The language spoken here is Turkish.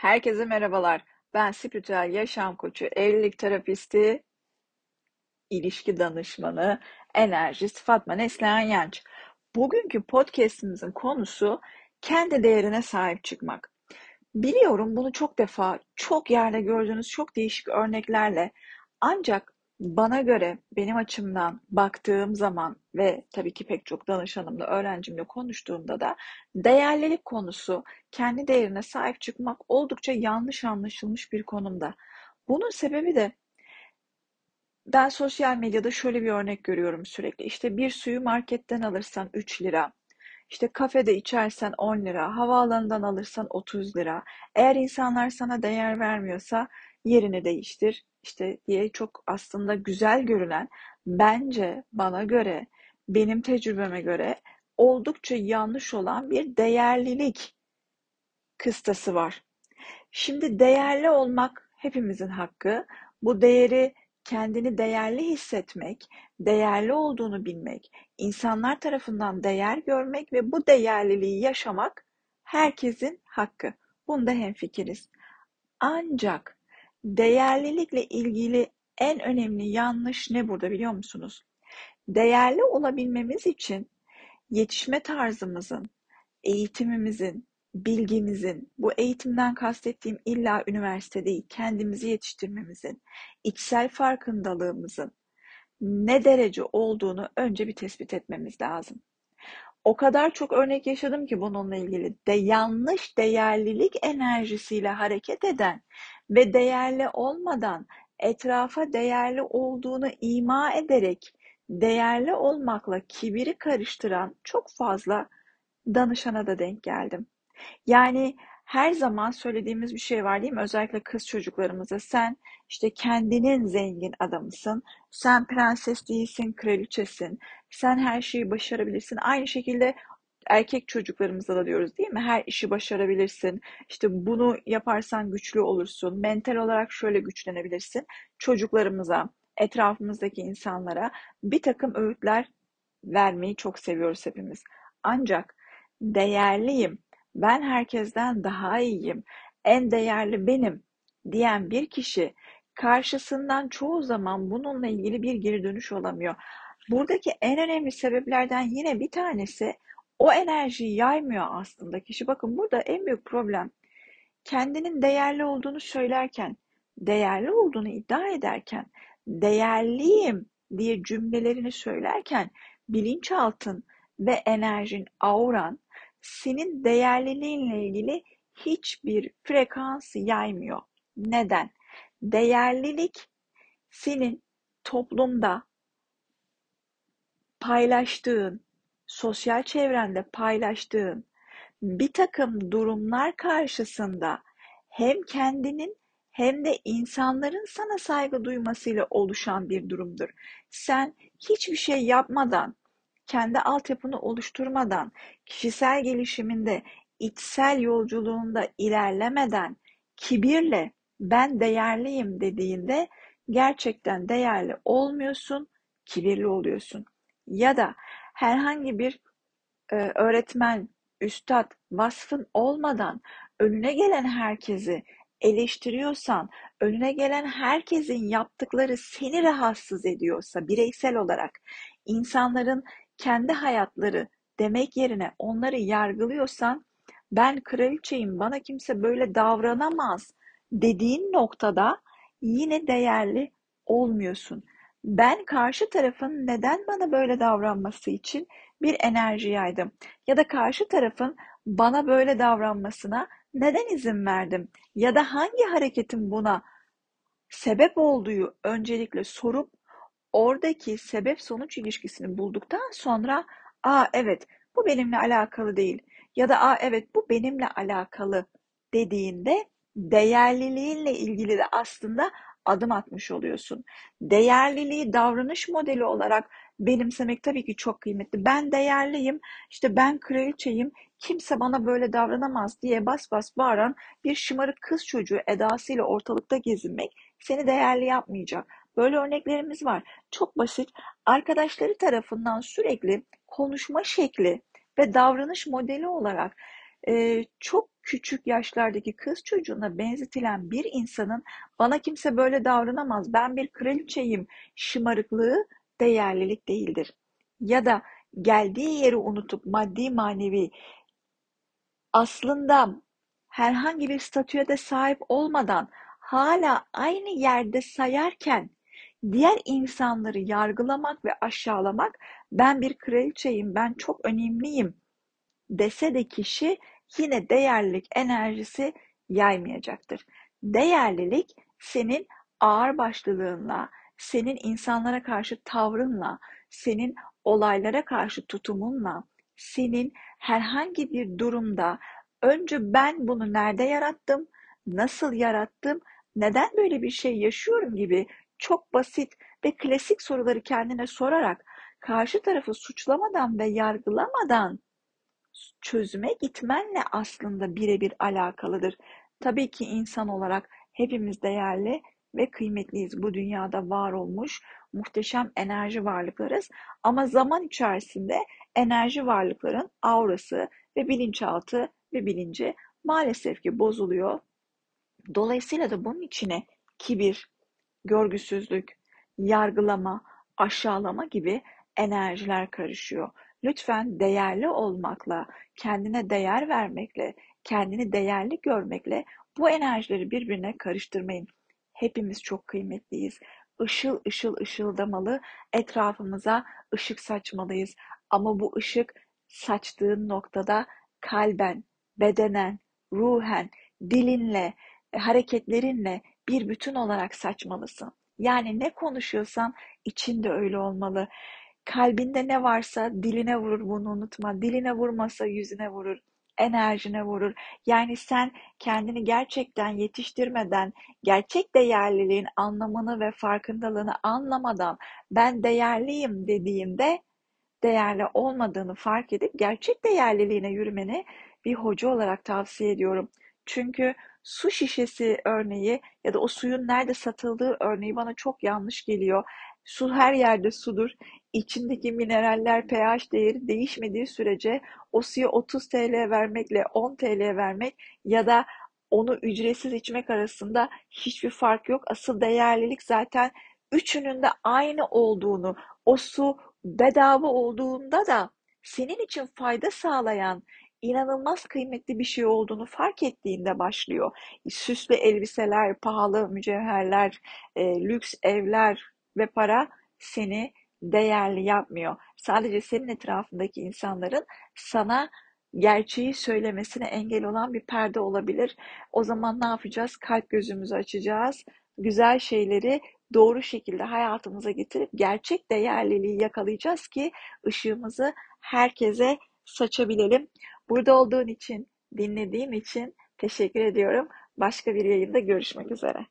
Herkese merhabalar. Ben spiritüel yaşam koçu, evlilik terapisti, ilişki danışmanı, enerjist Fatma Neslihan Yanç. Bugünkü podcastimizin konusu kendi değerine sahip çıkmak. Biliyorum bunu çok defa, çok yerde gördüğünüz çok değişik örneklerle ancak bana göre benim açımdan baktığım zaman ve tabii ki pek çok danışanımla, öğrencimle konuştuğumda da değerlilik konusu, kendi değerine sahip çıkmak oldukça yanlış anlaşılmış bir konumda. Bunun sebebi de ben sosyal medyada şöyle bir örnek görüyorum sürekli. İşte bir suyu marketten alırsan 3 lira, işte kafede içersen 10 lira, havaalanından alırsan 30 lira. Eğer insanlar sana değer vermiyorsa yerini değiştir işte diye çok aslında güzel görünen bence bana göre benim tecrübeme göre oldukça yanlış olan bir değerlilik kıstası var. Şimdi değerli olmak hepimizin hakkı. Bu değeri kendini değerli hissetmek, değerli olduğunu bilmek, insanlar tarafından değer görmek ve bu değerliliği yaşamak herkesin hakkı. Bunda hemfikiriz. Ancak değerlilikle ilgili en önemli yanlış ne burada biliyor musunuz? Değerli olabilmemiz için yetişme tarzımızın, eğitimimizin, bilgimizin, bu eğitimden kastettiğim illa üniversite değil, kendimizi yetiştirmemizin, içsel farkındalığımızın ne derece olduğunu önce bir tespit etmemiz lazım. O kadar çok örnek yaşadım ki bununla ilgili de yanlış değerlilik enerjisiyle hareket eden ve değerli olmadan etrafa değerli olduğunu ima ederek değerli olmakla kibiri karıştıran çok fazla danışana da denk geldim. Yani her zaman söylediğimiz bir şey var değil mi? Özellikle kız çocuklarımıza sen işte kendinin zengin adamısın, sen prenses değilsin, kraliçesin, sen her şeyi başarabilirsin. Aynı şekilde erkek çocuklarımıza da diyoruz değil mi? Her işi başarabilirsin. İşte bunu yaparsan güçlü olursun. Mental olarak şöyle güçlenebilirsin. Çocuklarımıza, etrafımızdaki insanlara bir takım öğütler vermeyi çok seviyoruz hepimiz. Ancak değerliyim, ben herkesten daha iyiyim, en değerli benim diyen bir kişi karşısından çoğu zaman bununla ilgili bir geri dönüş olamıyor. Buradaki en önemli sebeplerden yine bir tanesi o enerjiyi yaymıyor aslında kişi. Bakın burada en büyük problem kendinin değerli olduğunu söylerken, değerli olduğunu iddia ederken, değerliyim diye cümlelerini söylerken bilinçaltın ve enerjin, auran senin değerliliğinle ilgili hiçbir frekans yaymıyor. Neden? Değerlilik senin toplumda paylaştığın, sosyal çevrende paylaştığın bir takım durumlar karşısında hem kendinin hem de insanların sana saygı duymasıyla oluşan bir durumdur. Sen hiçbir şey yapmadan, kendi altyapını oluşturmadan, kişisel gelişiminde, içsel yolculuğunda ilerlemeden, kibirle ben değerliyim dediğinde gerçekten değerli olmuyorsun, kibirli oluyorsun. Ya da herhangi bir e, öğretmen, üstad vasfın olmadan önüne gelen herkesi eleştiriyorsan, önüne gelen herkesin yaptıkları seni rahatsız ediyorsa bireysel olarak insanların kendi hayatları demek yerine onları yargılıyorsan ben kraliçeyim bana kimse böyle davranamaz dediğin noktada yine değerli olmuyorsun. Ben karşı tarafın neden bana böyle davranması için bir enerji yaydım ya da karşı tarafın bana böyle davranmasına neden izin verdim ya da hangi hareketin buna sebep olduğu öncelikle sorup oradaki sebep sonuç ilişkisini bulduktan sonra aa evet bu benimle alakalı değil ya da aa evet bu benimle alakalı dediğinde değerliliğinle ilgili de aslında adım atmış oluyorsun. Değerliliği davranış modeli olarak benimsemek tabii ki çok kıymetli. Ben değerliyim, işte ben kraliçeyim, kimse bana böyle davranamaz diye bas bas bağıran bir şımarık kız çocuğu edasıyla ortalıkta gezinmek seni değerli yapmayacak. Böyle örneklerimiz var. Çok basit. Arkadaşları tarafından sürekli konuşma şekli ve davranış modeli olarak e, çok küçük yaşlardaki kız çocuğuna benzetilen bir insanın bana kimse böyle davranamaz, ben bir kraliçeyim şımarıklığı değerlilik değildir. Ya da geldiği yeri unutup maddi manevi aslında herhangi bir statüye de sahip olmadan hala aynı yerde sayarken diğer insanları yargılamak ve aşağılamak ben bir kraliçeyim, ben çok önemliyim dese de kişi yine değerlilik enerjisi yaymayacaktır. Değerlilik senin ağırbaşlılığınla, senin insanlara karşı tavrınla, senin olaylara karşı tutumunla, senin herhangi bir durumda önce ben bunu nerede yarattım, nasıl yarattım, neden böyle bir şey yaşıyorum gibi çok basit ve klasik soruları kendine sorarak karşı tarafı suçlamadan ve yargılamadan çözüme gitmenle aslında birebir alakalıdır. Tabii ki insan olarak hepimiz değerli ve kıymetliyiz. Bu dünyada var olmuş muhteşem enerji varlıklarız. Ama zaman içerisinde enerji varlıkların aurası ve bilinçaltı ve bilinci maalesef ki bozuluyor. Dolayısıyla da bunun içine kibir, görgüsüzlük, yargılama, aşağılama gibi enerjiler karışıyor. Lütfen değerli olmakla, kendine değer vermekle, kendini değerli görmekle bu enerjileri birbirine karıştırmayın. Hepimiz çok kıymetliyiz. Işıl ışıl ışıldamalı, etrafımıza ışık saçmalıyız. Ama bu ışık saçtığın noktada kalben, bedenen, ruhen, dilinle, hareketlerinle bir bütün olarak saçmalısın. Yani ne konuşuyorsan içinde öyle olmalı. Kalbinde ne varsa diline vurur bunu unutma. Diline vurmasa yüzüne vurur. Enerjine vurur. Yani sen kendini gerçekten yetiştirmeden, gerçek değerliliğin anlamını ve farkındalığını anlamadan ben değerliyim dediğinde değerli olmadığını fark edip gerçek değerliliğine yürümeni bir hoca olarak tavsiye ediyorum. Çünkü su şişesi örneği ya da o suyun nerede satıldığı örneği bana çok yanlış geliyor. Su her yerde sudur. İçindeki mineraller pH değeri değişmediği sürece o suyu 30 TL vermekle 10 TL vermek ya da onu ücretsiz içmek arasında hiçbir fark yok. Asıl değerlilik zaten üçünün de aynı olduğunu, o su bedava olduğunda da senin için fayda sağlayan inanılmaz kıymetli bir şey olduğunu fark ettiğinde başlıyor. Süslü elbiseler, pahalı mücevherler, e, lüks evler ve para seni değerli yapmıyor. Sadece senin etrafındaki insanların sana gerçeği söylemesine engel olan bir perde olabilir. O zaman ne yapacağız? Kalp gözümüzü açacağız. Güzel şeyleri doğru şekilde hayatımıza getirip gerçek değerliliği yakalayacağız ki ışığımızı herkese saçabilelim. Burada olduğun için, dinlediğin için teşekkür ediyorum. Başka bir yayında görüşmek üzere.